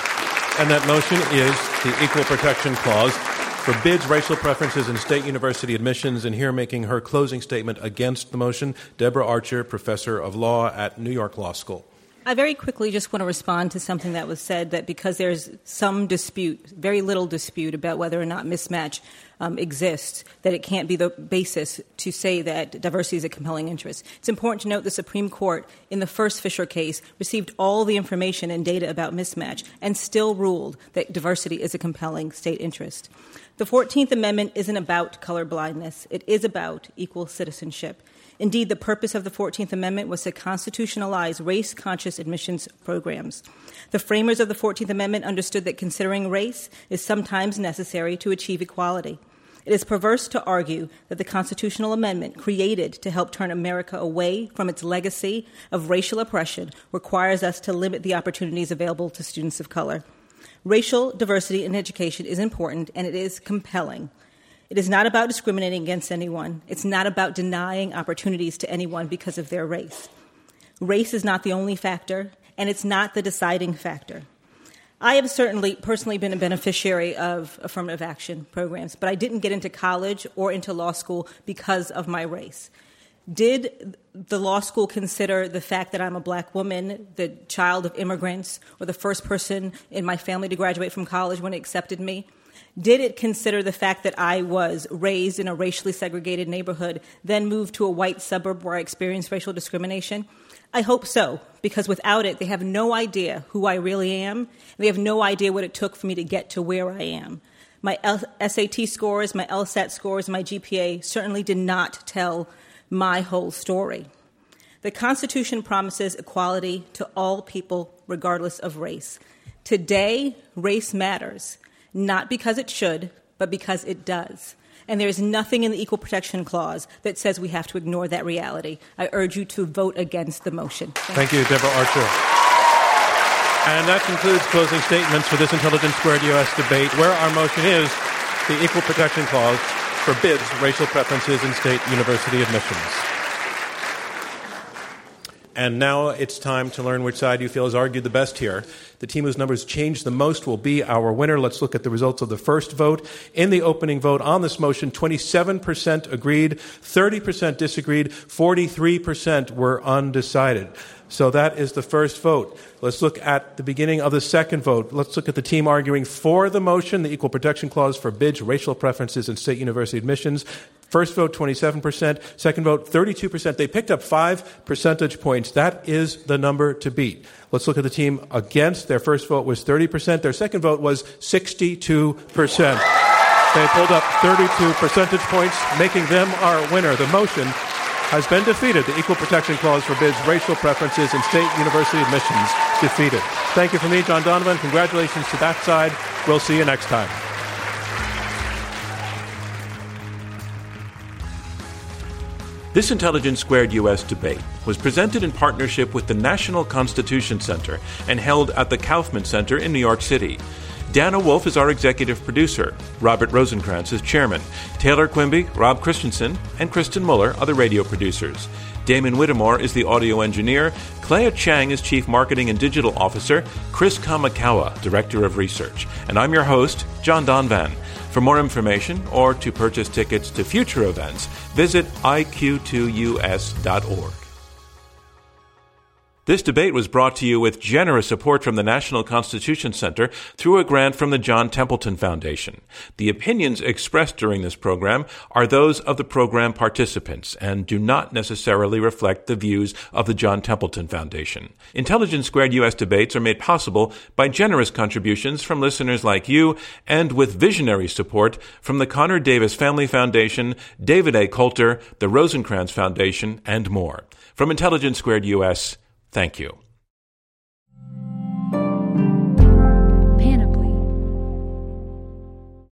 Speaker 2: And that motion is the Equal Protection Clause forbids racial preferences in state university admissions. And here making her closing statement against the motion, Deborah Archer, professor of law at New York Law School.
Speaker 5: I very quickly just want to respond to something that was said that because there's some dispute, very little dispute about whether or not mismatch um, exists, that it can't be the basis to say that diversity is a compelling interest. It's important to note the Supreme Court, in the first Fisher case, received all the information and data about mismatch and still ruled that diversity is a compelling state interest. The 14th Amendment isn't about color blindness, it is about equal citizenship. Indeed, the purpose of the 14th Amendment was to constitutionalize race conscious admissions programs. The framers of the 14th Amendment understood that considering race is sometimes necessary to achieve equality. It is perverse to argue that the constitutional amendment created to help turn America away from its legacy of racial oppression requires us to limit the opportunities available to students of color. Racial diversity in education is important and it is compelling. It is not about discriminating against anyone. It's not about denying opportunities to anyone because of their race. Race is not the only factor, and it's not the deciding factor. I have certainly personally been a beneficiary of affirmative action programs, but I didn't get into college or into law school because of my race. Did the law school consider the fact that I'm a black woman, the child of immigrants, or the first person in my family to graduate from college when it accepted me? Did it consider the fact that I was raised in a racially segregated neighborhood, then moved to a white suburb where I experienced racial discrimination? I hope so, because without it, they have no idea who I really am. They have no idea what it took for me to get to where I am. My SAT scores, my LSAT scores, my GPA certainly did not tell my whole story. The Constitution promises equality to all people, regardless of race. Today, race matters not because it should, but because it does. And there is nothing in the Equal Protection Clause that says we have to ignore that reality. I urge you to vote against the motion.
Speaker 2: Thank, Thank you, Deborah Archer. And that concludes closing statements for this Intelligence Squared U.S. debate, where our motion is the Equal Protection Clause forbids racial preferences in state university admissions. And now it's time to learn which side you feel has argued the best here. The team whose numbers change the most will be our winner. Let's look at the results of the first vote. In the opening vote on this motion, 27% agreed, 30% disagreed, 43% were undecided. So that is the first vote. Let's look at the beginning of the second vote. Let's look at the team arguing for the motion. The Equal Protection Clause forbids racial preferences in state university admissions. First vote, 27%. Second vote, 32%. They picked up five percentage points. That is the number to beat. Let's look at the team against. Their first vote was 30%. Their second vote was 62%. They pulled up 32 percentage points, making them our winner. The motion has been defeated. The Equal Protection Clause forbids racial preferences in state university admissions. Defeated. Thank you from me, John Donvan. Congratulations to that side. We'll see you next time.
Speaker 10: This Intelligence Squared US debate was presented in partnership with the National Constitution Center and held at the Kaufman Center in New York City. Dana Wolf is our executive producer. Robert Rosenkranz is chairman. Taylor Quimby, Rob Christensen, and Kristen Muller are the radio producers. Damon Whittemore is the audio engineer. Clea Chang is chief marketing and digital officer. Chris Kamakawa, director of research. And I'm your host, John Donvan. For more information or to purchase tickets to future events, visit iq2us.org. This debate was brought to you with generous support from the National Constitution Center through a grant from the John Templeton Foundation. The opinions expressed during this program are those of the program participants and do not necessarily reflect the views of the John Templeton Foundation. Intelligence Squared U.S. debates are made possible by generous contributions from listeners like you and with visionary support from the Connor Davis Family Foundation, David A. Coulter, the Rosenkranz Foundation, and more. From Intelligence Squared U.S., Thank you.